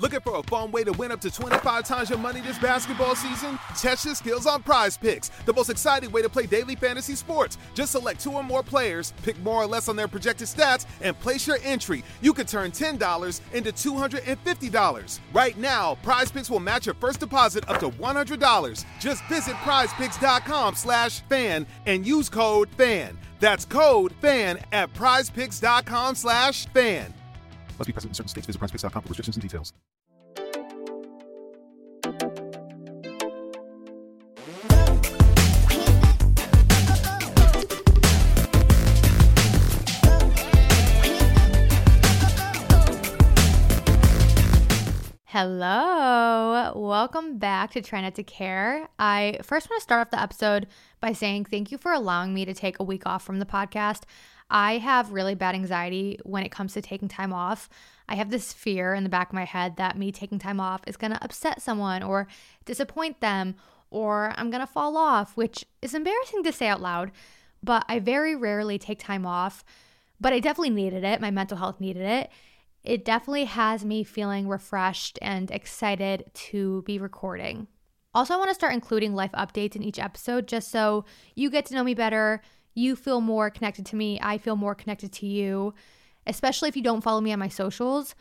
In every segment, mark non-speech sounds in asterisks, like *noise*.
Looking for a fun way to win up to 25 times your money this basketball season? Test your skills on PrizePicks, the most exciting way to play daily fantasy sports. Just select two or more players, pick more or less on their projected stats, and place your entry. You could turn $10 into $250. Right now, PrizePicks will match your first deposit up to $100. Just visit prizepicks.com slash fan and use code FAN. That's code FAN at prizepicks.com slash fan. Must be present in certain states. Visit prizepicks.com for restrictions and details. Hello, welcome back to Trying Not to Care. I first want to start off the episode by saying thank you for allowing me to take a week off from the podcast. I have really bad anxiety when it comes to taking time off. I have this fear in the back of my head that me taking time off is going to upset someone or disappoint them or I'm going to fall off, which is embarrassing to say out loud, but I very rarely take time off. But I definitely needed it. My mental health needed it. It definitely has me feeling refreshed and excited to be recording. Also, I want to start including life updates in each episode just so you get to know me better you feel more connected to me, I feel more connected to you, especially if you don't follow me on my socials.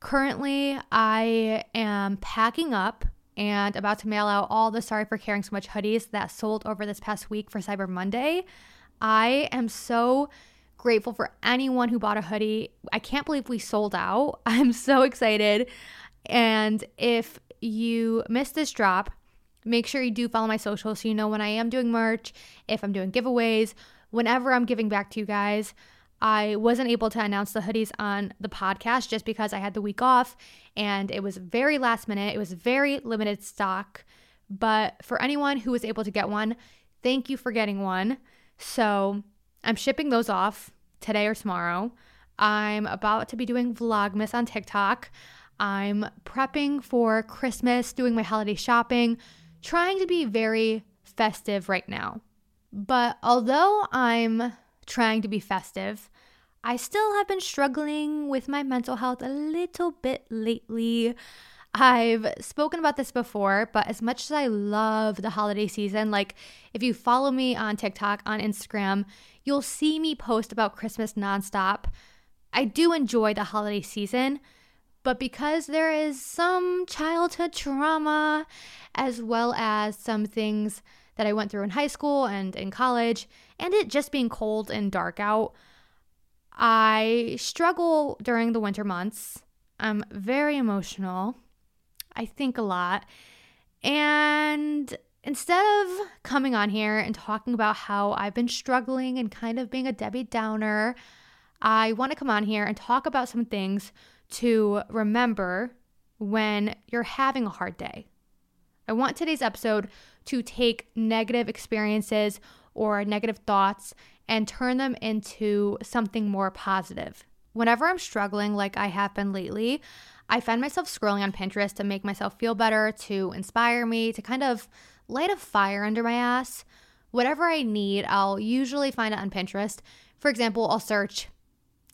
Currently, I am packing up and about to mail out all the Sorry for Caring So Much hoodies that sold over this past week for Cyber Monday. I am so grateful for anyone who bought a hoodie. I can't believe we sold out. *laughs* I'm so excited. And if you missed this drop, Make sure you do follow my socials so you know when I am doing merch, if I'm doing giveaways, whenever I'm giving back to you guys. I wasn't able to announce the hoodies on the podcast just because I had the week off and it was very last minute. It was very limited stock. But for anyone who was able to get one, thank you for getting one. So I'm shipping those off today or tomorrow. I'm about to be doing Vlogmas on TikTok. I'm prepping for Christmas, doing my holiday shopping, trying to be very festive right now. But although I'm trying to be festive, I still have been struggling with my mental health a little bit lately. I've spoken about this before, but as much as I love the holiday season, like if you follow me on TikTok, on Instagram, you'll see me post about Christmas nonstop. I do enjoy the holiday season, but because there is some childhood trauma, as well as some things that I went through in high school and in college, and it just being cold and dark out, I struggle during the winter months. I'm very emotional. I think a lot. And instead of coming on here and talking about how I've been struggling and kind of being a Debbie Downer, I want to come on here and talk about some things to remember when you're having a hard day. I want today's episode to take negative experiences or negative thoughts and turn them into something more positive. Whenever I'm struggling, like I have been lately, I find myself scrolling on Pinterest to make myself feel better, to inspire me, to kind of light a fire under my ass. Whatever I need, I'll usually find it on Pinterest. For example, I'll search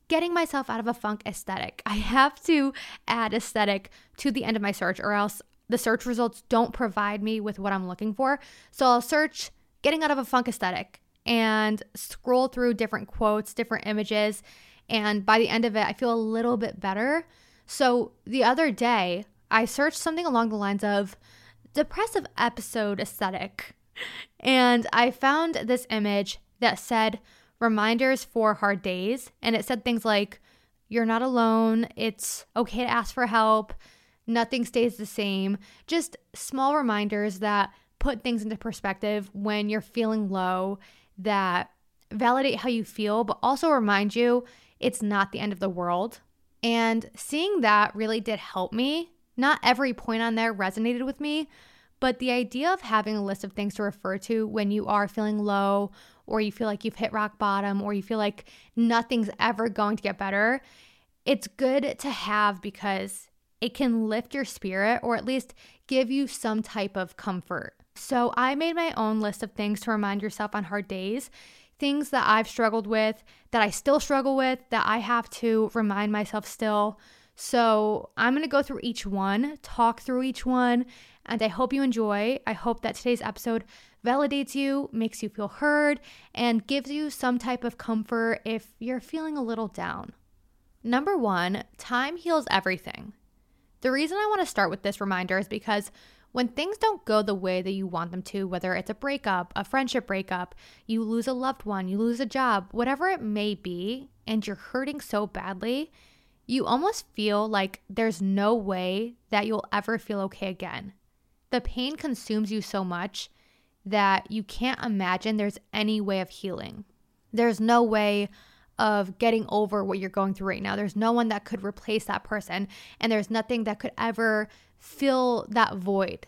getting myself out of a funk aesthetic. *laughs* I have to add aesthetic to the end of my search, or else the search results don't provide me with what I'm looking for. So I'll search getting out of a funk aesthetic and scroll through different quotes, different images, And by the end of it, I feel a little bit better. So the other day, I searched something along the lines of depressive episode aesthetic. And I found this image that said reminders for hard days. And it said things like, you're not alone. It's okay to ask for help. Nothing stays the same. Just small reminders that put things into perspective when you're feeling low, that validate how you feel, but also remind you it's not the end of the world. And seeing that really did help me. Not every point on there resonated with me, but the idea of having a list of things to refer to when you are feeling low or you feel like you've hit rock bottom or you feel like nothing's ever going to get better, it's good to have because it can lift your spirit or at least give you some type of comfort. So I made my own list of things to remind yourself on hard days, things that I've struggled with, that I still struggle with, that I have to remind myself still. So I'm going to go through each one, talk through each one, and I hope you enjoy. I hope that today's episode validates you, makes you feel heard, and gives you some type of comfort if you're feeling a little down. Number one, time heals everything. The reason I want to start with this reminder is because when things don't go the way that you want them to, whether it's a breakup, a friendship breakup, you lose a loved one, you lose a job, whatever it may be, and you're hurting so badly, you almost feel like there's no way that you'll ever feel okay again. The pain consumes you so much that you can't imagine there's any way of healing. There's no way of getting over what you're going through right now. There's no one that could replace that person, and there's nothing that could ever fill that void.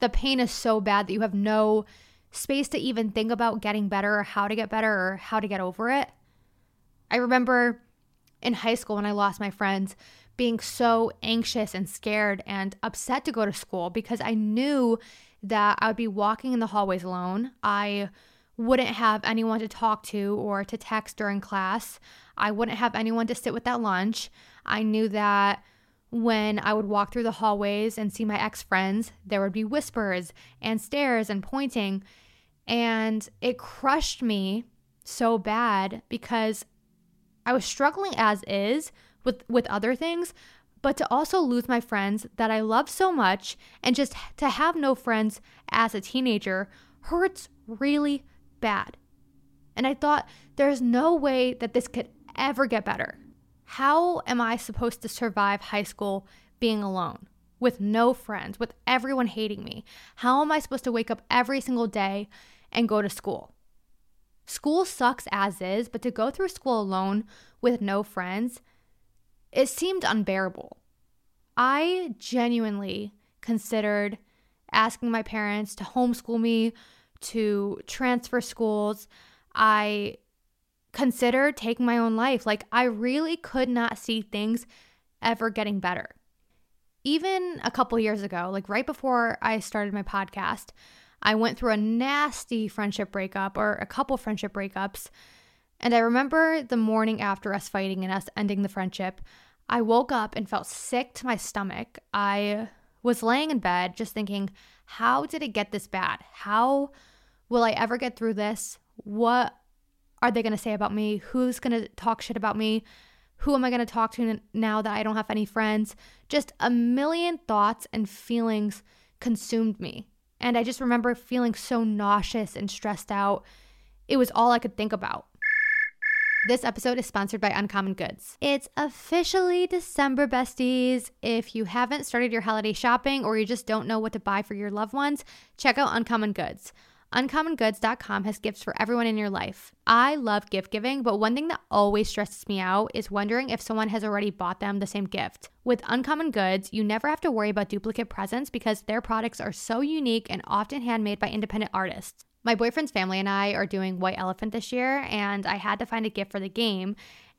The pain is so bad that you have no space to even think about getting better or how to get better or how to get over it. I remember in high school when I lost my friends being so anxious and scared and upset to go to school because I knew that I would be walking in the hallways alone. I wouldn't have anyone to talk to or to text during class. I wouldn't have anyone to sit with at lunch. I knew that when I would walk through the hallways and see my ex friends, there would be whispers and stares and pointing. And it crushed me so bad because I was struggling as is with, with other things, but to also lose my friends that I love so much and just to have no friends as a teenager hurts really bad. And I thought, there's no way that this could ever get better. How am I supposed to survive high school being alone, with no friends, with everyone hating me? How am I supposed to wake up every single day and go to school? School sucks as is, but to go through school alone with no friends, it seemed unbearable. I genuinely considered asking my parents to homeschool me, to transfer schools. I consider taking my own life. Like, I really could not see things ever getting better. Even a couple years ago, like right before I started my podcast, I went through a nasty friendship breakup or a couple friendship breakups. And I remember the morning after us fighting and us ending the friendship, I woke up and felt sick to my stomach. I was laying in bed just thinking, how did it get this bad? How will I ever get through this? What are they going to say about me? Who's going to talk shit about me? Who am I going to talk to now that I don't have any friends? Just a million thoughts and feelings consumed me. And I just remember feeling so nauseous and stressed out. It was all I could think about. This episode is sponsored by Uncommon Goods. It's officially December, besties. If you haven't started your holiday shopping or you just don't know what to buy for your loved ones, check out Uncommon Goods. UncommonGoods.com has gifts for everyone in your life. I love gift giving, but one thing that always stresses me out is wondering if someone has already bought them the same gift. With Uncommon Goods, you never have to worry about duplicate presents because their products are so unique and often handmade by independent artists. My boyfriend's family and I are doing White Elephant this year, and I had to find a gift for the game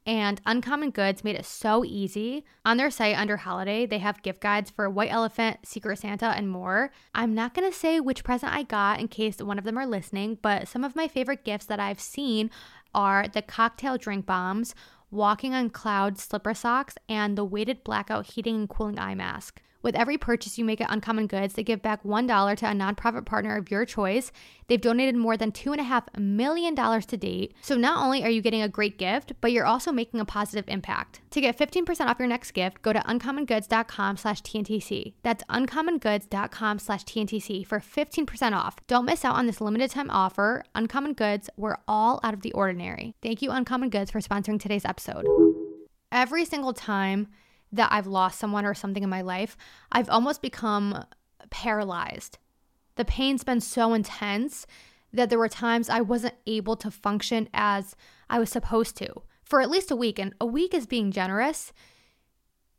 and Uncommon Goods made it so easy. On their site under holiday, they have gift guides for White Elephant, Secret Santa, and more. I'm not to say which present I got in case one of them are listening, but some of my favorite gifts that I've seen are the cocktail drink bombs, walking on clouds slipper socks, and the weighted blackout heating and cooling eye mask. With every purchase you make at Uncommon Goods, they give back $1 to a nonprofit partner of your choice. They've donated more than $2.5 million to date. So not only are you getting a great gift, but you're also making a positive impact. To get 15% off your next gift, go to uncommongoods.com slash TNTC. That's uncommongoods.com slash TNTC for 15% off. Don't miss out on this limited time offer. Uncommon Goods, we're all out of the ordinary. Thank you, Uncommon Goods, for sponsoring today's episode. Every single time that I've lost someone or something in my life, I've almost become paralyzed. The pain's been so intense that there were times I wasn't able to function as I was supposed to for at least a week. And a week is being generous.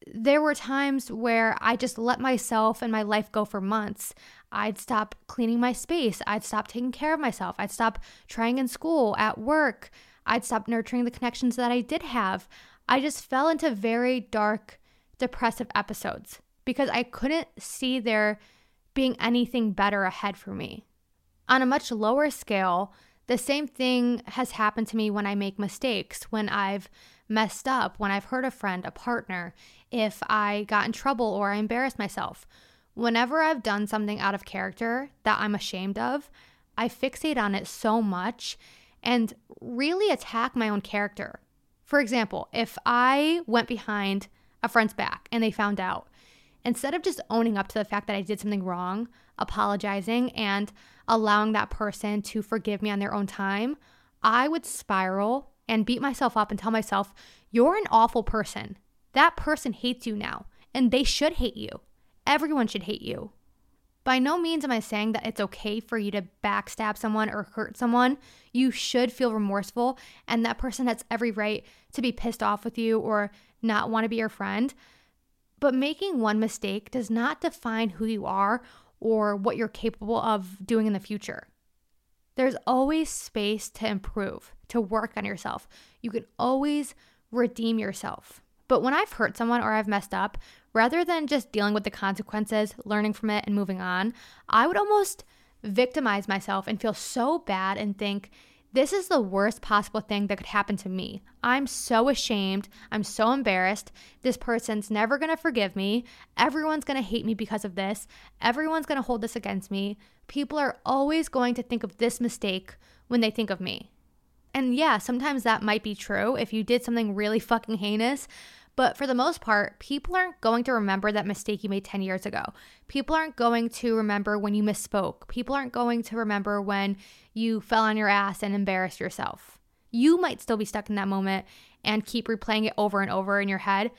There were times where I just let myself and my life go for months. I'd stop cleaning my space. I'd stop taking care of myself. I'd stop trying in school, at work. I'd stop nurturing the connections that I did have. I just fell into very dark depressive episodes because I couldn't see there being anything better ahead for me. On a much lower scale, the same thing has happened to me when I make mistakes, when I've messed up, when I've hurt a friend, a partner, if I got in trouble or I embarrassed myself. Whenever I've done something out of character that I'm ashamed of, I fixate on it so much and really attack my own character. For example, if I went behind a friend's back and they found out. Instead of just owning up to the fact that I did something wrong, apologizing, and allowing that person to forgive me on their own time, I would spiral and beat myself up and tell myself, You're an awful person. That person hates you now, and they should hate you. Everyone should hate you. By no means am I saying that it's okay for you to backstab someone or hurt someone. You should feel remorseful, and that person has every right to be pissed off with you or not want to be your friend. But making one mistake does not define who you are or what you're capable of doing in the future. There's always space to improve, to work on yourself. You can always redeem yourself. But when I've hurt someone or I've messed up, rather than just dealing with the consequences, learning from it, and moving on, I would almost victimize myself and feel so bad and think, this is the worst possible thing that could happen to me. I'm so ashamed. I'm so embarrassed. This person's never going to forgive me. Everyone's going to hate me because of this. Everyone's going to hold this against me. People are always going to think of this mistake when they think of me. And yeah, sometimes that might be true if you did something really fucking heinous, but for the most part, people aren't going to remember that mistake you made 10 years ago. People aren't going to remember when you misspoke. People aren't going to remember when you fell on your ass and embarrassed yourself. You might still be stuck in that moment and keep replaying it over and over in your head,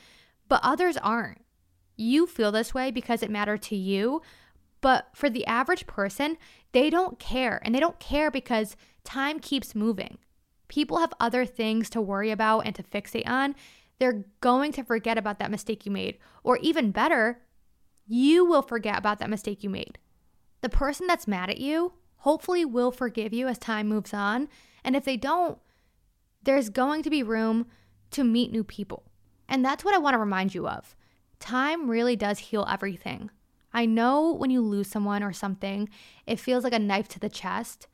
but others aren't. You feel this way because it mattered to you, but for the average person, they don't care. And they don't care because time keeps moving. People have other things to worry about and to fixate on they're going to forget about that mistake you made. Or even better, you will forget about that mistake you made. The person that's mad at you hopefully will forgive you as time moves on. And if they don't, there's going to be room to meet new people. And that's what I want to remind you of. Time really does heal everything. I know when you lose someone or something, it feels like a knife to the chest.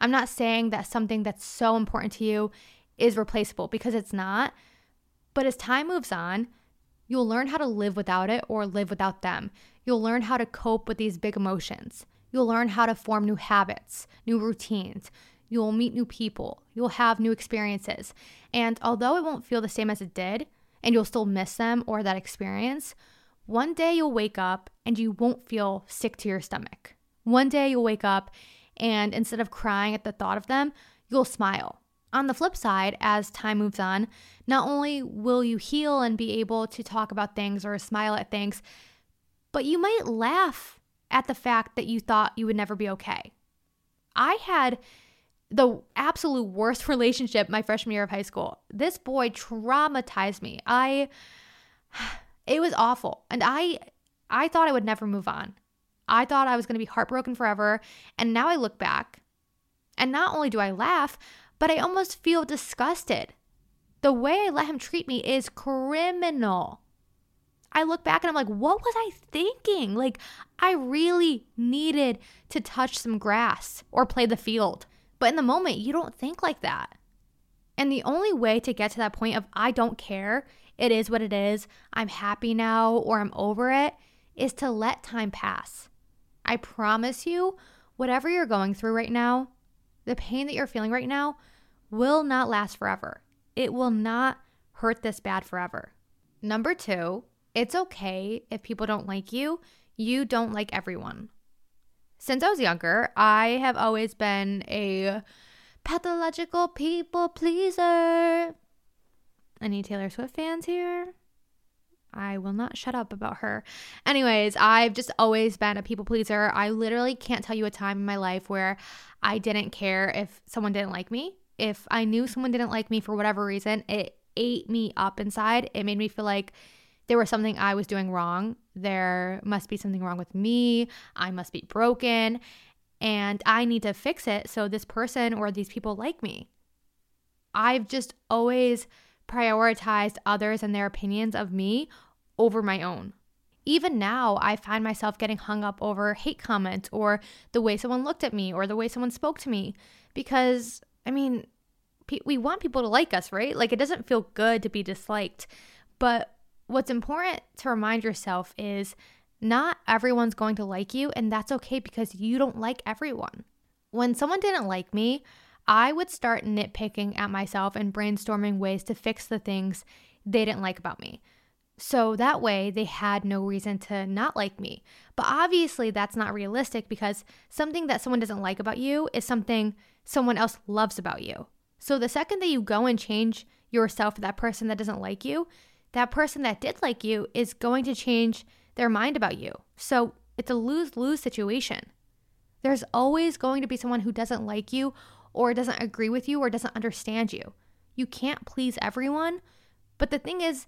I'm not saying that something that's so important to you is replaceable because it's not. But as time moves on, you'll learn how to live without it or live without them. You'll learn how to cope with these big emotions. You'll learn how to form new habits, new routines. You'll meet new people. You'll have new experiences. And although it won't feel the same as it did, and you'll still miss them or that experience, one day you'll wake up and you won't feel sick to your stomach. One day you'll wake up and instead of crying at the thought of them, you'll smile on the flip side, as time moves on, not only will you heal and be able to talk about things or smile at things, but you might laugh at the fact that you thought you would never be okay. I had the absolute worst *laughs* relationship my freshman year of high school. This boy traumatized me. I *sighs* it was awful. And I I thought I would never move on. I thought I was going to be heartbroken forever, and now I look back and not only do I laugh, but I almost feel disgusted. The way I let him treat me is criminal. I look back and I'm like, what was I thinking? Like, I really needed to touch some grass or play the field. But in the moment, you don't think like that. And the only way to get to that point of I don't care, it is what it is, I'm happy now, or I'm over it, is to let time pass. I promise you, whatever you're going through right now, the pain that you're feeling right now will not last forever. It will not hurt this bad forever. Number two, it's okay if people don't like you. You don't like everyone. Since I was younger, I have always been a pathological people pleaser. Any Taylor Swift fans here? I will not shut up about her. Anyways, I've just always been a people pleaser. I literally can't tell you a time in my life where I didn't care if someone didn't like me. If I knew someone didn't like me for whatever reason, it ate me up inside. It made me feel like there was something I was doing wrong. There must be something wrong with me. I must be broken. And I need to fix it so this person or these people like me. I've just always prioritized others and their opinions of me over my own. Even now, I find myself getting hung up over hate comments or the way someone looked at me or the way someone spoke to me because, I mean, we want people to like us, right? Like it doesn't feel good to be disliked. But what's important to remind yourself is not everyone's going to like you, and that's okay because you don't like everyone. When someone didn't like me, I would start nitpicking at myself and brainstorming ways to fix the things they didn't like about me. So that way they had no reason to not like me. But obviously, that's not realistic because something that someone doesn't like about you is something someone else loves about you. So the second that you go and change yourself for that person that doesn't like you, that person that did like you is going to change their mind about you. So it's a lose lose situation. There's always going to be someone who doesn't like you or doesn't agree with you or doesn't understand you. You can't please everyone. But the thing is,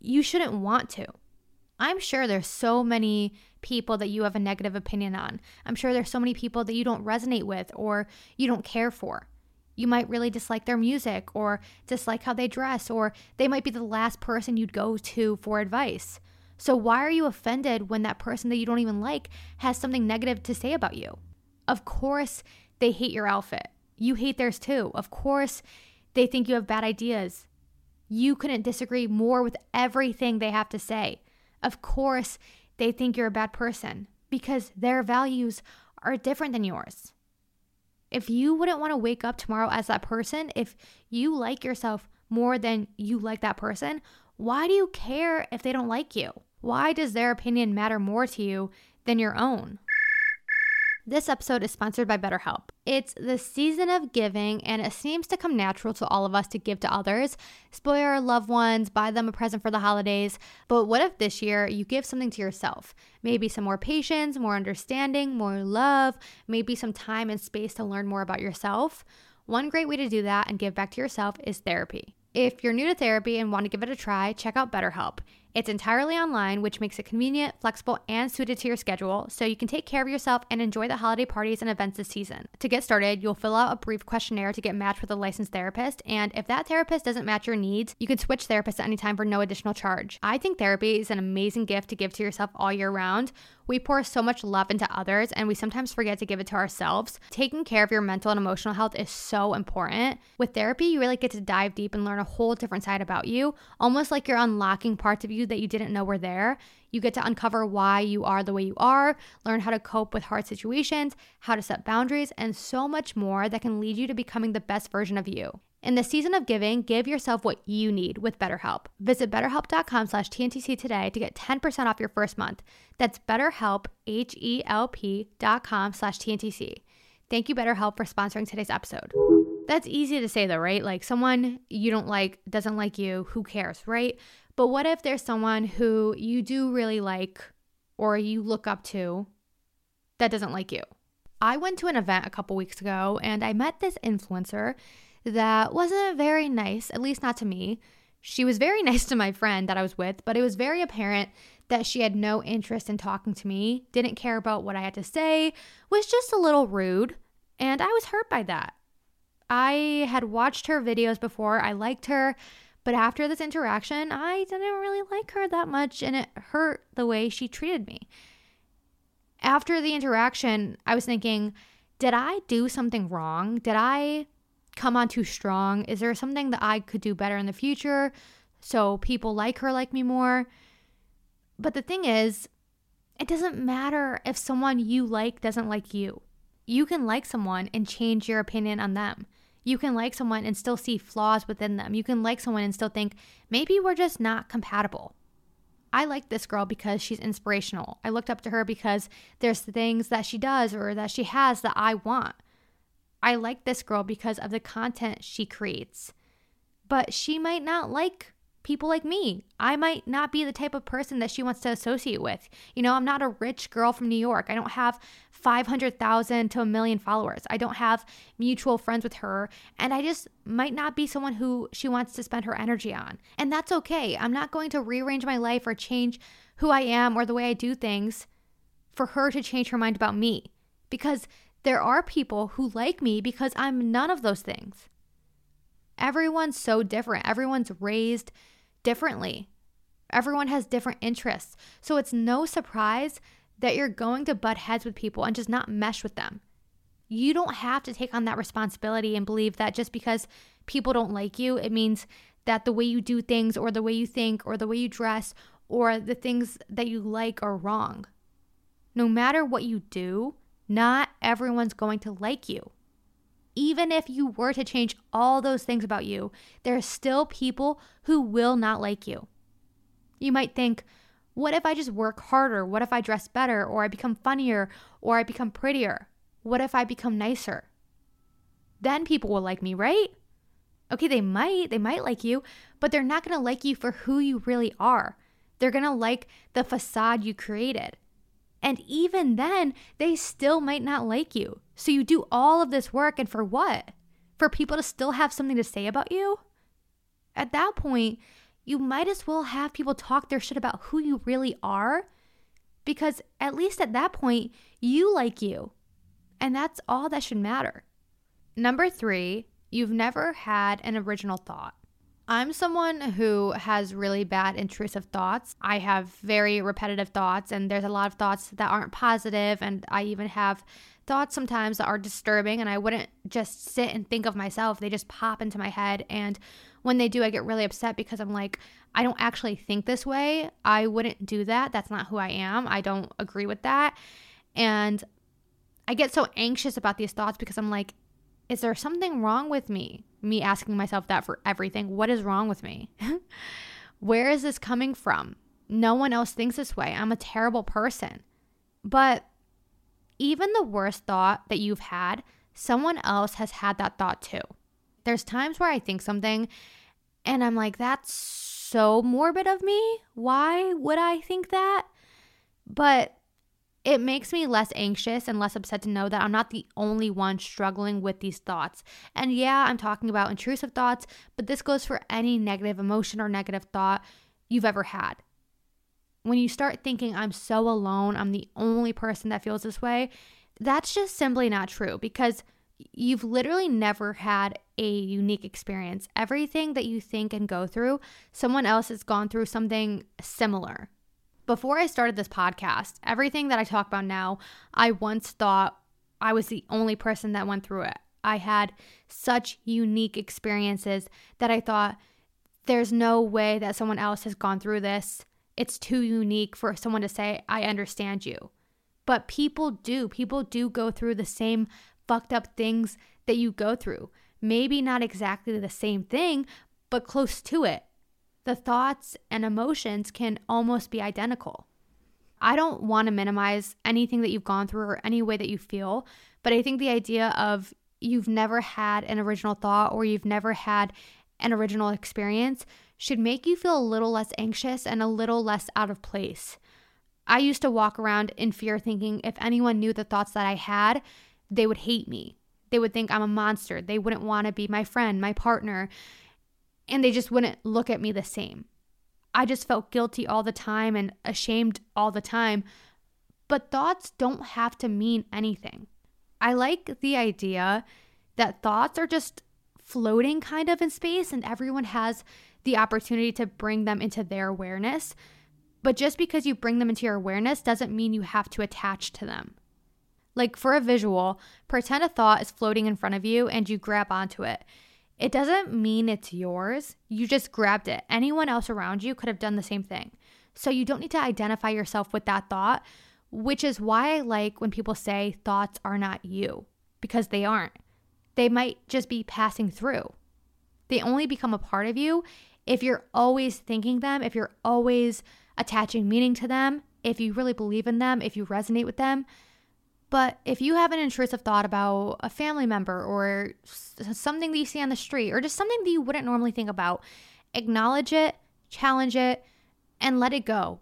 you shouldn't want to. I'm sure there's so many people that you have a negative opinion on. I'm sure there's so many people that you don't resonate with or you don't care for. You might really dislike their music or dislike how they dress, or they might be the last person you'd go to for advice. So, why are you offended when that person that you don't even like has something negative to say about you? Of course, they hate your outfit. You hate theirs too. Of course, they think you have bad ideas. You couldn't disagree more with everything they have to say. Of course, they think you're a bad person because their values are different than yours. If you wouldn't want to wake up tomorrow as that person, if you like yourself more than you like that person, why do you care if they don't like you? Why does their opinion matter more to you than your own? This episode is sponsored by BetterHelp. It's the season of giving, and it seems to come natural to all of us to give to others, spoil our loved ones, buy them a present for the holidays. But what if this year you give something to yourself? Maybe some more patience, more understanding, more love, maybe some time and space to learn more about yourself. One great way to do that and give back to yourself is therapy. If you're new to therapy and want to give it a try, check out BetterHelp. It's entirely online, which makes it convenient, flexible, and suited to your schedule, so you can take care of yourself and enjoy the holiday parties and events this season. To get started, you'll fill out a brief questionnaire to get matched with a licensed therapist, and if that therapist doesn't match your needs, you can switch therapists at any time for no additional charge. I think therapy is an amazing gift to give to yourself all year round. We pour so much love into others, and we sometimes forget to give it to ourselves. Taking care of your mental and emotional health is so important. With therapy, you really get to dive deep and learn a whole different side about you, almost like you're unlocking parts of you that you didn't know were there. You get to uncover why you are the way you are, learn how to cope with hard situations, how to set boundaries, and so much more that can lead you to becoming the best version of you. In the season of giving, give yourself what you need with BetterHelp. Visit betterhelp.com slash TNTC today to get 10% off your first month. That's betterhelp, H-E-L-P dot com slash TNTC. Thank you, BetterHelp, for sponsoring today's episode. That's easy to say though, right? Like someone you don't like doesn't like you, who cares, right? But what if there's someone who you do really like or you look up to that doesn't like you? I went to an event a couple weeks ago and I met this influencer that wasn't very nice, at least not to me. She was very *laughs* nice to my friend that I was with, but it was very apparent that she had no interest in talking to me, didn't care about what I had to say, was just a little rude, and I was hurt by that. I had watched her videos before, I liked her, but after this interaction, I didn't really like her that much, and it hurt the way she treated me. After the interaction, I was thinking, did I do something wrong? Did I come on too strong? Is there something that I could do better in the future so people like her like me more? But the thing is, It doesn't matter if someone you like doesn't like you. You can like someone and change your opinion on them. You can like someone and still see flaws within them. You can like someone and still think, maybe we're just not compatible. I like this girl because she's inspirational. I looked up to her because there's things that she does or that she has that I want. I like this girl because of the content she creates. But she might not like people like me. I might not be the type of person that she wants to associate with. You know, I'm not a rich girl from New York. I don't have 500,000 to a million followers. I don't have mutual friends with her. And I just might not be someone who she wants to spend her energy on. And that's okay. I'm not going to rearrange my life or change who I am or the way I do things for her to change her mind about me. Because there are people who like me because I'm none of those things. Everyone's so different. Everyone's raised differently. Everyone has different interests. So it's no surprise that you're going to butt heads with people and just not mesh with them. You don't have to take on that responsibility and believe that just because people don't like you, it means that the way you do things or the way you think or the way you dress or the things that you like are wrong. No matter what you do, not everyone's going to like you. Even if you were to change all those things about you, there are still people who will not like you. You might think, what if I just work harder? What if I dress better? Or I become funnier? Or I become prettier? What if I become nicer? Then people will like me, right? Okay, they might, they might like you, but they're not gonna like you for who you really are. They're gonna like the facade you created. And even then, they still might not like you. So you do all of this work, and for what? For people to still have something to say about you? At that point, you might as well have people talk their shit about who you really are because at least at that point, you like you. And that's all that should matter. Number three, you've never had an original thought. I'm someone who has really bad intrusive thoughts. I have very repetitive thoughts, and there's a lot of thoughts that aren't positive, and I even have thoughts sometimes that are disturbing, and I wouldn't just sit and think of myself. They just pop into my head, and when they do, I get really upset because I'm like, I don't actually think this way. I wouldn't do that. That's not who I am. I don't agree with that. And I get so anxious about these thoughts because I'm like, is there something wrong with me? Me asking myself that for everything. What is wrong with me? *laughs* Where is this coming from? No one else thinks this way. I'm a terrible person. But even the worst thought that you've had, someone else has had that thought too. There's times where I think something and I'm like, that's so morbid of me. Why would I think that? But it makes me less anxious and less upset to know that I'm not the only one struggling with these thoughts. And yeah, I'm talking about intrusive thoughts, but this goes for any negative emotion or negative thought you've ever had. When you start thinking, I'm so alone, I'm the only person that feels this way, that's just simply not true because you've literally never had a unique experience. Everything that you think and go through, someone else has gone through something similar. Before I started this podcast, everything that I talk about now, I once thought I was the only person that went through it. I had such unique experiences that I thought there's no way that someone else has gone through this. It's too unique for someone to say, I understand you. But people do. People do go through the same fucked up things that you go through. Maybe not exactly the same thing, but close to it the thoughts and emotions can almost be identical. I don't want to minimize anything that you've gone through or any way that you feel, but I think the idea of you've never had an original thought or you've never had an original experience should make you feel a little less anxious and a little less out of place. I used to walk around in fear thinking if anyone knew the thoughts that I had, they would hate me. They would think I'm a monster. They wouldn't want to be my friend, my partner and they just wouldn't look at me the same. I just felt guilty all the time and ashamed all the time. But thoughts don't have to mean anything. I like the idea that thoughts are just floating kind of in space and everyone has the opportunity to bring them into their awareness. But just because you bring them into your awareness doesn't mean you have to attach to them. Like for a visual, pretend a thought is floating in front of you and you grab onto it. It doesn't mean it's yours. You just grabbed it. Anyone else around you could have done the same thing. So you don't need to identify yourself with that thought. which is why I like when people say thoughts are not you, because they aren't. They might just be passing through. They only become a part of you if you're always thinking them, if you're always attaching meaning to them, if you really believe in them, if you resonate with them. But if you have an intrusive thought about a family member or something that you see on the street or just something that you wouldn't normally think about, acknowledge it, challenge it, and let it go.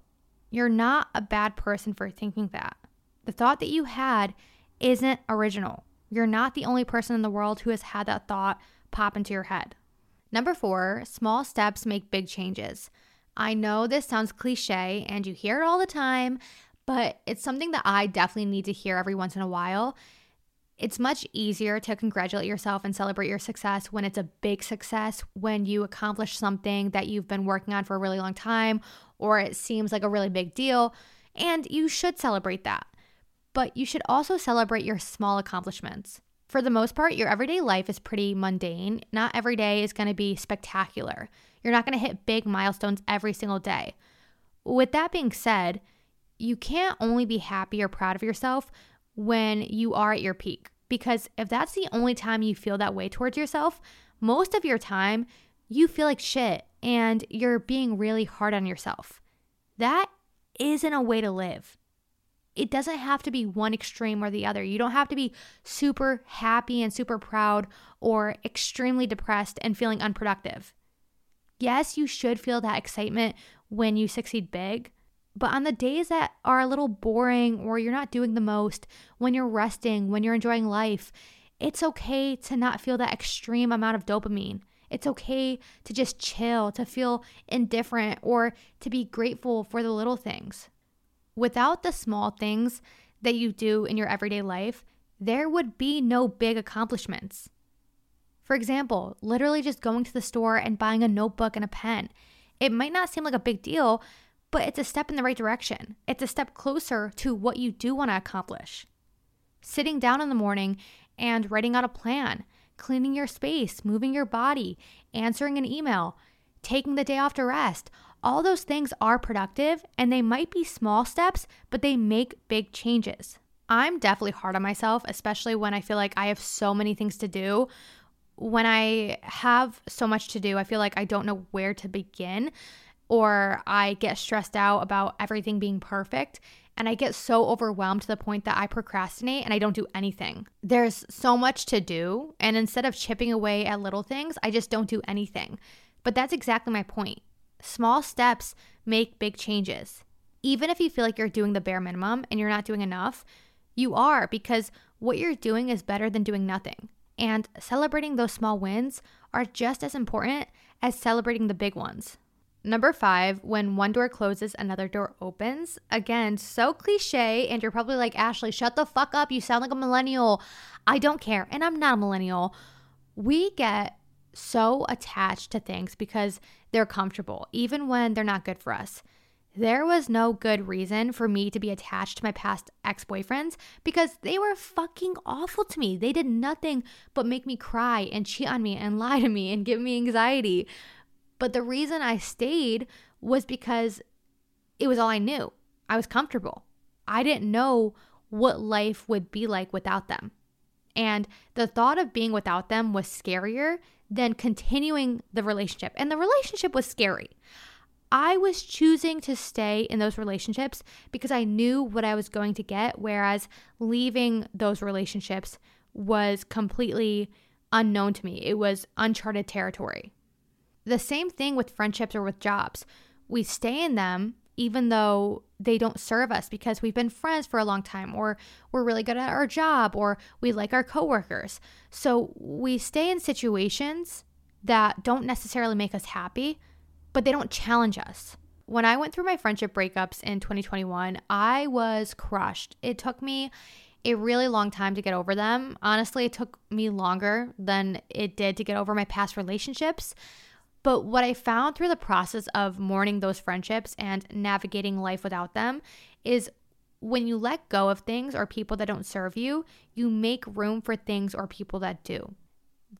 You're not a bad person for thinking that. The thought that you had isn't original. You're not the only person in the world who has had that thought pop into your head. Number four, small steps make big changes. I know this sounds cliche and you hear it all the time, but it's something that I definitely need to hear every once in a while. It's much easier to congratulate yourself and celebrate your success when it's a big success, when you accomplish something that you've been working on for a really long time, or it seems like a really big deal. And you should celebrate that. But you should also celebrate your small accomplishments. For the most part, your everyday life is pretty mundane. Not every day is going to be spectacular. You're not going to hit big milestones every single day. With that being said, you can't only be happy or proud of yourself when you are at your peak. Because if that's the only time you feel that way towards yourself, most of your time you feel like shit and you're being really hard on yourself. That isn't a way to live. It doesn't have to be one extreme or the other. You don't have to be super happy and super proud or extremely depressed and feeling unproductive. Yes, you should feel that excitement when you succeed big, but on the days that are a little boring or you're not doing the most, when you're resting, when you're enjoying life, it's okay to not feel that extreme amount of dopamine. It's okay to just chill, to feel indifferent, or to be grateful for the little things. Without the small things that you do in your everyday life, there would be no big accomplishments. For example, literally just going to the store and buying a notebook and a pen. It might not seem like a big deal, but it's a step in the right direction. It's a step closer to what you do want to accomplish. Sitting down in the morning and writing out a plan, cleaning your space, moving your body, answering an email, taking the day off to rest. All those things are productive and they might be small steps, but they make big changes. I'm definitely hard on myself, especially when I feel like I have so many things to do. When I have so much to do, I feel like I don't know where to begin or I get stressed out about everything being perfect. And I get so overwhelmed to the point that I procrastinate and I don't do anything. There's so much to do. And instead of chipping away at little things, I just don't do anything. But that's exactly my point. Small steps make big changes. Even if you feel like you're doing the bare minimum and you're not doing enough, you are because what you're doing is better than doing nothing. And celebrating those small wins are just as important as celebrating the big ones. Number five, when one door closes, another door opens. Again, so cliche. And you're probably like, Ashley, shut the fuck up. You sound like a millennial. I don't care. And I'm not a millennial. We get so attached to things because they're comfortable, even when they're not good for us. There was no good reason for me to be attached to my past ex boyfriends because they were fucking awful to me. They did nothing but make me cry and cheat on me and *laughs* lie to me and give me anxiety. But the reason I stayed was because it was all I knew. I was comfortable. I didn't know what life would be like without them. And the thought of being without them was scarier than continuing the relationship. And the relationship was scary. I was choosing to stay in those relationships because I knew what I was going to get, whereas leaving those relationships was completely unknown to me. It was uncharted territory. The same thing with friendships or with jobs. We stay in them even though they don't serve us because we've been friends for a long time or we're really good at our job or we like our coworkers. So we stay in situations that don't necessarily make us happy, but they don't challenge us. When I went through my friendship breakups in 2021, I was crushed. It took me a really long time to get over them. Honestly, it took me longer than it did to get over my past relationships. But what I found through the process of mourning those friendships and navigating life without them is when you let go of things or people that don't serve you, you make room for things or people that do.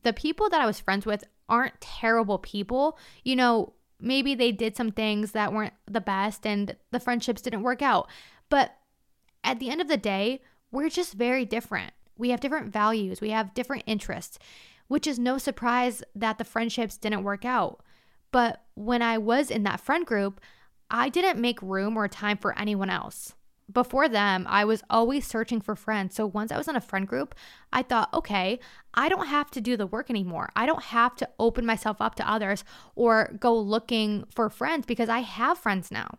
The people that I was friends with aren't terrible people. You know, maybe they did some things that weren't the best and the friendships didn't work out. But At the end of the day, we're just very different. We have different values, we have different interests, which is no surprise that the friendships didn't work out. But when I was in that friend group, I didn't make room or time for anyone else. Before them, I was always searching for friends. So once I was in a friend group, I thought, okay, I don't have to do the work anymore. I don't have to open myself up to others or go looking for friends because I have friends now.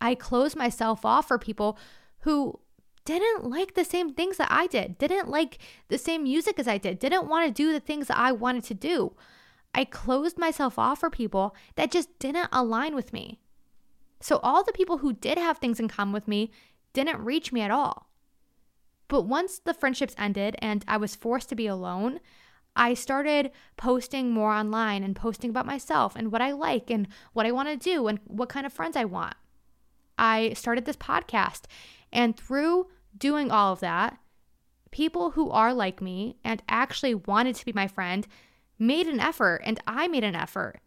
I closed myself off for people who didn't like the same things that I did, didn't like the same music as I did, didn't want to do the things that I wanted to do. I closed myself off for people that just didn't align with me. So all the people who did have things in common with me didn't reach me at all. But once the friendships ended and I was forced to be alone, I started posting more online and posting about myself and what I like and what I want to do and what kind of friends I want. I started this podcast, and through doing all of that, people who are like me and actually wanted to be my friend made an effort, and I made an effort.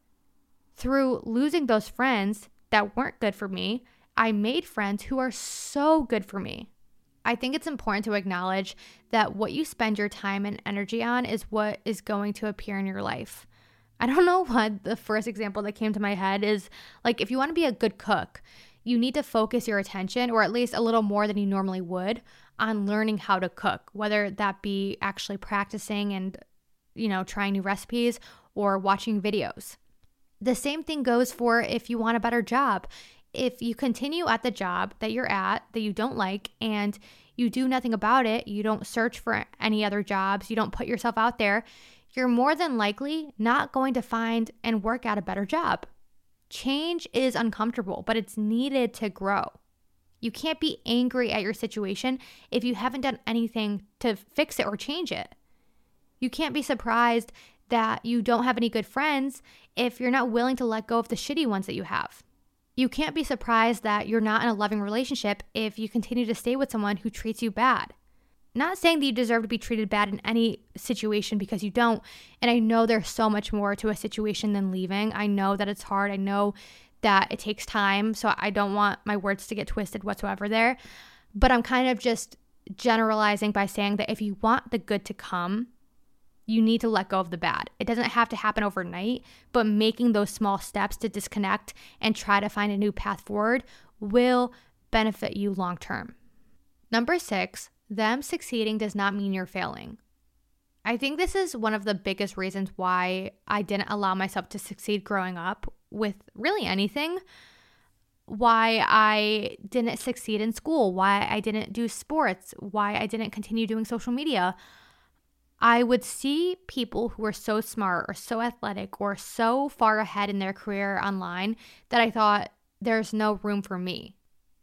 Through losing those friends, that weren't good for me, I made friends who are so good for me. I think it's important to acknowledge that what you spend your time and energy on is what is going to appear in your life. I don't *laughs* know what the first example that came to my head is like if you want to be a good cook, you need to focus your attention, or at least a little more than you normally would, on learning how to cook, whether that be actually practicing and, you know, trying new recipes or watching videos. The same thing goes for if you want a better job. If you continue at the job that you're at that you don't like and you do nothing about it, you don't search for any other jobs, you don't put yourself out there, you're more than likely not going to find and work at a better job. Change is uncomfortable, but it's needed to grow. You can't be angry at your situation if you haven't done anything to fix it or change it. You can't be surprised that you don't have any good friends if you're not willing to let go of the shitty ones that you have. You can't be surprised that you're not in a loving relationship if you continue to stay with someone who treats you bad. Not saying that you deserve to be treated bad in any situation because you don't. And I know there's so much more to a situation than leaving. I know that it's hard. I know that it takes time. So I don't want my words to get twisted whatsoever there. But I'm kind of just generalizing by saying that if you want the good to come, you need to let go of the bad. It doesn't have to happen overnight, but making those small steps to disconnect and try to find a new path forward will benefit you long term. Number six, them succeeding does not mean you're failing. I think this is one of the biggest reasons why I didn't allow myself to succeed growing up with really anything. Why I didn't succeed in school, why I didn't do sports, why I didn't continue doing social media I would see people who were so smart or so athletic or so far ahead in their career online that I thought there's no room for me.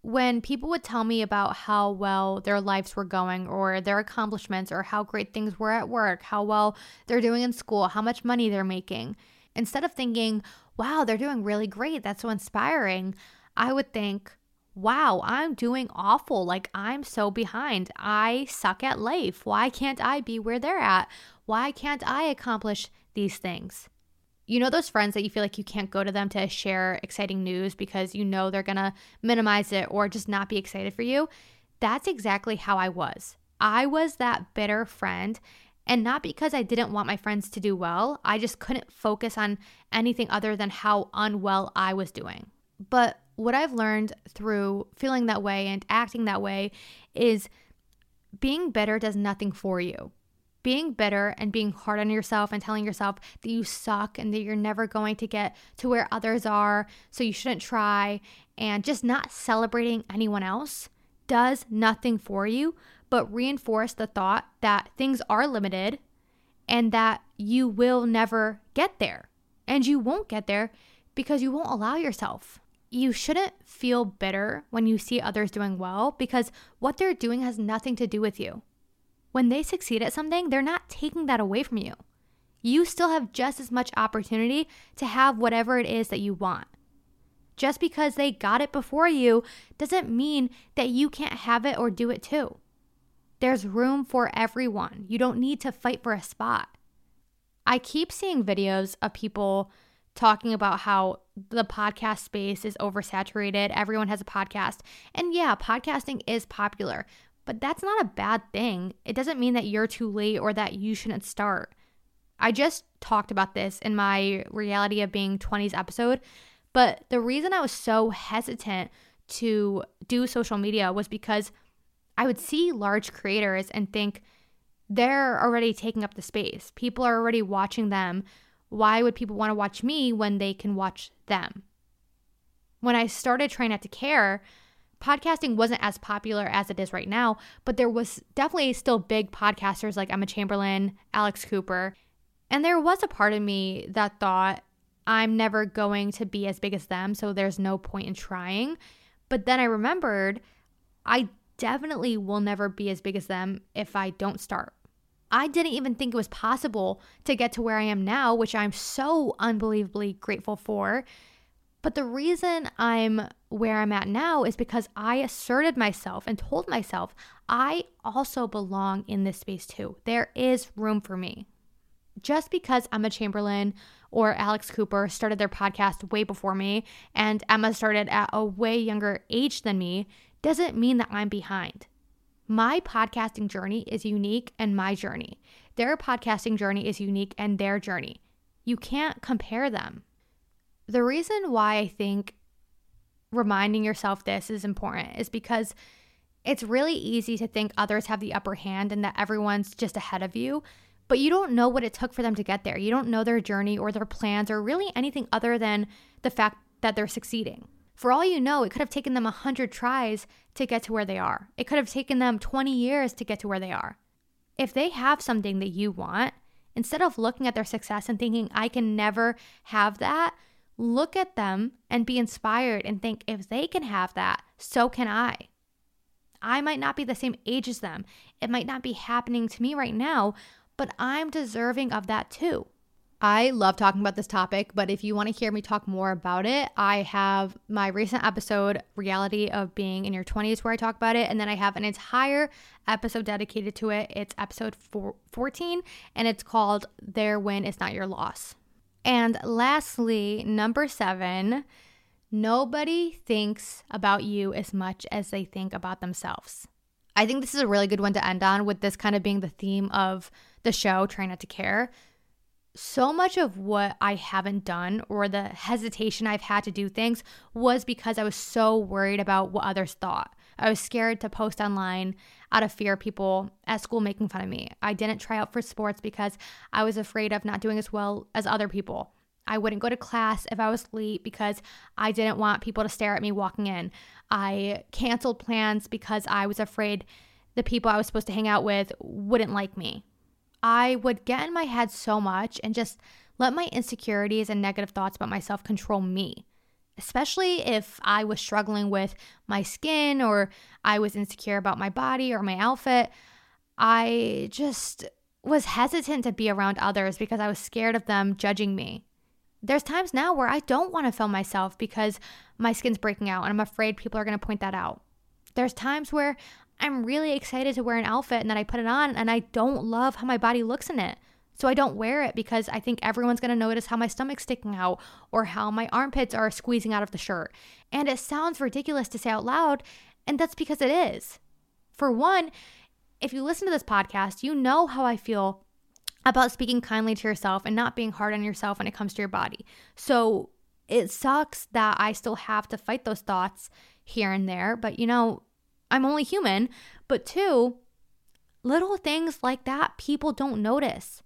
When people would tell me about how well their lives were going or their accomplishments or how great things were at work, how well they're doing in school, how much money they're making, instead of thinking, wow, they're doing really great, that's so inspiring, I would think, wow, I'm doing awful. Like, I'm so behind. I suck at life. Why can't I be where they're at? Why can't I accomplish these things? You know, those friends that you feel like you can't go to them to share exciting news because you know they're gonna minimize it or just not be excited for you? That's exactly how I was. I was that bitter friend. And not because I didn't want my friends to do well, I just couldn't focus on anything other than how unwell I was doing. But what I've learned through feeling that way and acting that way is being bitter does nothing for you. Being bitter and being hard on yourself and telling yourself that you suck and that you're never going to get to where others are, so you shouldn't try, and just not celebrating anyone else does nothing for you but reinforce the thought that things are limited and that you will never get there. And you won't get there because you won't allow yourself you shouldn't feel bitter when you see others doing well because what they're doing has nothing to do with you. When they succeed at something, they're not taking that away from you. You still have just as much opportunity to have whatever it is that you want. Just because they got it before you doesn't mean that you can't have it or do it too. There's room for everyone. You don't need to fight for a spot. I keep seeing videos of people talking about how the podcast space is oversaturated. Everyone has a podcast. And yeah, podcasting is popular, but that's not a bad thing. It doesn't mean that you're too late or that you shouldn't start. I just talked about this in my reality of being 20s episode, but the reason I was so hesitant to do social media was because I would see large creators and think they're already taking up the space. People are already watching them. Why would people want to watch me when they can watch them? When I started trying not to care, podcasting wasn't as popular as it is right now, but there was definitely still big podcasters like Emma Chamberlain, Alex Cooper. And there was a part of me that thought, I'm never going to be as big as them, so there's no point in trying. But then I remembered I definitely will never be as big as them if I don't start. I didn't even think it was possible to get to where I am now, which I'm so unbelievably grateful for. But the reason I'm where I'm at now is because I asserted myself and told myself I also belong in this space too. There is room for me. Just because Emma Chamberlain or Alex Cooper started their podcast way before me and Emma started at a way younger age than me doesn't mean that I'm behind. My podcasting journey is unique and my journey. Their podcasting journey is unique and their journey. You can't compare them. The reason why I think reminding yourself this is important is because it's really easy to think others have the upper hand and that everyone's just ahead of you, but you don't know what it took for them to get there. You don't know their journey or their plans or really anything other than the fact that they're succeeding. For all you know, it could have taken them 100 tries to get to where they are. It could have taken them 20 years to get to where they are. If they have something that you want, instead of looking at their success and thinking, I can never have that, look at them and be inspired and think, if they can have that, so can I. I might not be the same age as them. It might not be happening to me right now, but I'm deserving of that too. I love talking about this topic, but if you want to hear me talk more about it, I have my recent episode, Reality of Being in Your 20s, where I talk about it. And then I have an entire episode dedicated to it. It's episode four, 14, and it's called Their Win is Not Your Loss. And lastly, number seven, nobody thinks about you as much as they think about themselves. I think this is a really good one to end on, with this kind of being the theme of the show, Trying Not to Care so much of what I haven't done or the hesitation I've had to do things was because I was so worried about what others thought. I was scared to post online out of fear of people at school making fun of me. I didn't try out for sports because I was afraid of not doing as well as other people. I wouldn't go to class if I was late because I didn't want people to stare at me walking in. I canceled plans because I was afraid the people I was supposed to hang out with wouldn't like me. I would get in my head so much and just let my insecurities and negative thoughts about myself control me, especially if I was struggling with my skin or I was insecure about my body or my outfit. I just was hesitant to be around others because I was scared of them judging me. There's times now where I don't want to film myself because my skin's breaking out and I'm afraid people are going to point that out. There's times where I'm really excited to wear an outfit and then I put it on and I don't love how my body looks in it. So I don't wear it because I think everyone's going to notice how my stomach's sticking out or how my armpits are squeezing out of the shirt. And it sounds ridiculous to say out loud, and that's because it is. For one, if you listen to this podcast, you know how I feel about speaking kindly to yourself and not being hard on yourself when it comes to your body. So it sucks that I still have to fight those thoughts here and there, but you know, I'm only human. But two, little things like that people don't notice.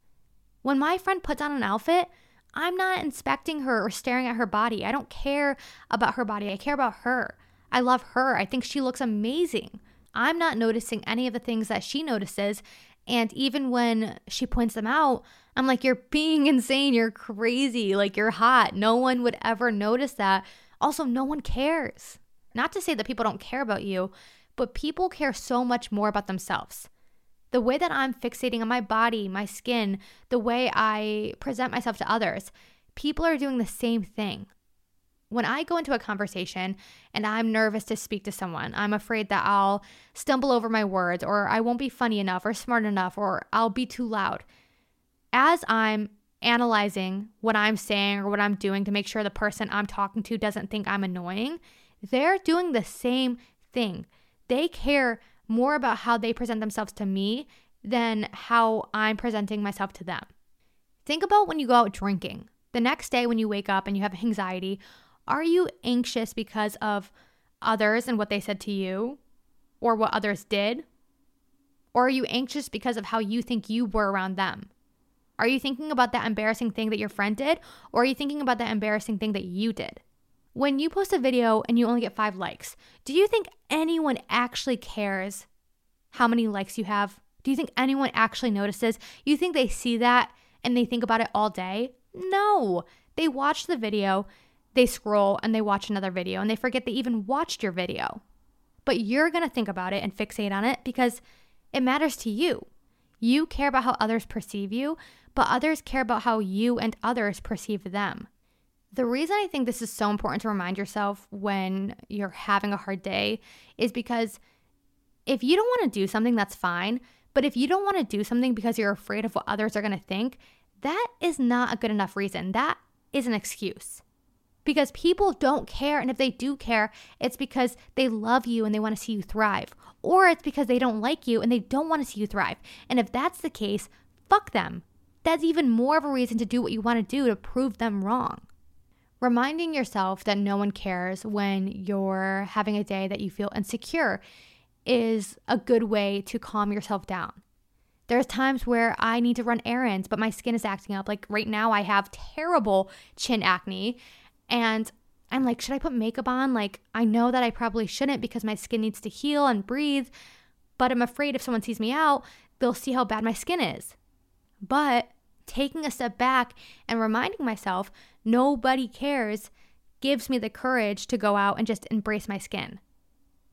When my friend puts on an outfit, I'm not inspecting her or staring at her body. I don't care about her body. I care about her. I love her. I think she looks amazing. I'm not noticing any of the things that she notices. And even when she points them out, I'm like, you're being *laughs* insane. You're crazy. Like, you're hot. No one would ever notice that. Also, no one cares. Not to say that people don't care about you, but people care so much more about themselves. The way that I'm fixating on my body, my skin, the way I present myself to others, people are doing the same thing. When I go into a conversation and I'm nervous to speak to someone, I'm afraid that I'll stumble over my words or I won't be funny enough or smart enough or I'll be too loud. As I'm analyzing what I'm saying or what I'm doing to make sure the person I'm talking to doesn't think I'm annoying, they're doing the same thing. They care more about how they present themselves to me than how I'm presenting myself to them. Think about when you go out drinking. The next day, when you wake up and you have anxiety, are you anxious because of others and what they said to you or what others did? Or are you anxious because of how you think you were around them? Are you thinking about that embarrassing thing that your friend did? Or are you thinking about that embarrassing thing that you did? When you post a video and you only get five likes, do you think anyone actually cares how many likes you have? Do you think anyone actually notices? You think they see that and they think about it all day? No. They watch the video, they scroll, and they watch another video, and they forget they even watched your video. But you're to think about it and fixate on it because it matters to you. You care about how others perceive you, but others care about how you and others perceive them. The reason I think this is so important to remind yourself when you're having a hard day is because if you don't want to do something, that's fine. But if you don't want to do something because you're afraid of what others are going to think, that is not a good enough reason. That is an excuse. Because people don't care. And if they do care, it's because they love you and they want to see you thrive. Or it's because they don't like you and they don't want to see you thrive. And if that's the case, fuck them. That's even more of a reason to do what you want to do to prove them wrong. Reminding yourself that no one cares when you're having a day that you feel insecure is a good way to calm yourself down. There's times where I need to run errands, but my skin is acting up. Like right now, I have terrible chin acne, and I'm like, should I put makeup on? Like, I know that I probably shouldn't because my skin needs to heal and breathe, but I'm afraid if someone sees me out, they'll see how bad my skin is. But taking a step back and reminding myself nobody cares gives me the courage to go out and just embrace my skin.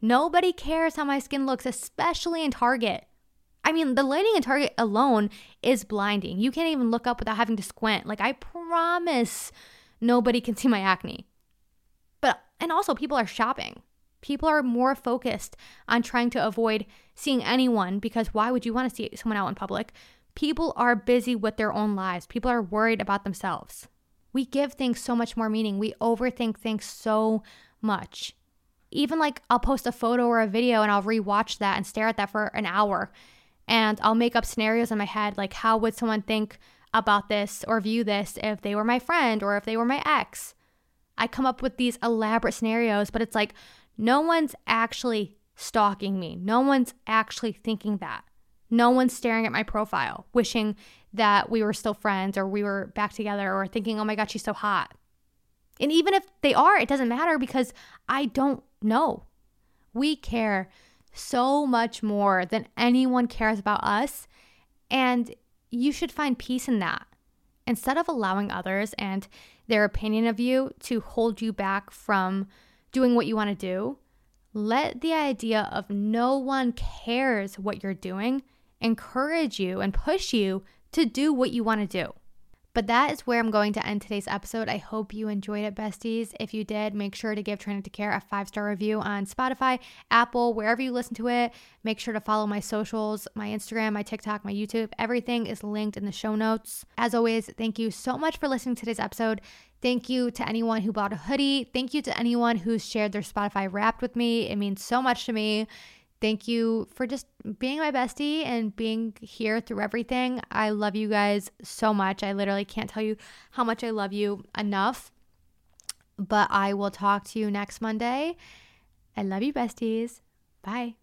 Nobody cares how my skin looks, especially in Target. I mean, the lighting in Target alone is blinding. You can't even look up without having to squint. Like, I promise nobody can see my acne. But, and also, people are shopping. People are more focused on trying to avoid seeing anyone because why would you want to see someone out in public? People are busy with their own lives. People are worried about themselves. We give things so much more meaning. We overthink things so much even like I'll post a photo or a video and I'll rewatch that and stare at that for an hour. And I'll make up scenarios in my head like, how would someone think about this or view this if they were my friend or if they were my ex? I come up with these elaborate scenarios, but it's like, no one's actually stalking me. No one's actually thinking that. No one's staring at my profile, wishing that we were still friends or we were back together or thinking, oh my God, she's so hot. And even if they are, it doesn't matter because I don't know. We care so much more than anyone cares about us. And you should find peace in that. Instead of allowing others and their opinion of you to hold you back from doing what you want to do, let the idea of no one cares what you're doing encourage you and push you to do what you want to do. But that is where I'm going to end today's episode. I hope you enjoyed it, besties. If you did, make sure to give to Care a five star review on Spotify, Apple, wherever you listen to it. Make sure to follow my socials, my Instagram, my TikTok, my YouTube. Everything is linked in the show notes. As always, thank you so much for listening to today's episode. Thank you to anyone who bought a hoodie. Thank you to anyone who shared their Spotify wrapped with me. It means so much to me. Thank you for just being my bestie and being here through everything. I love you guys so much. I literally can't tell you how much I love you enough. But I will talk to you next Monday. I love you, besties. Bye.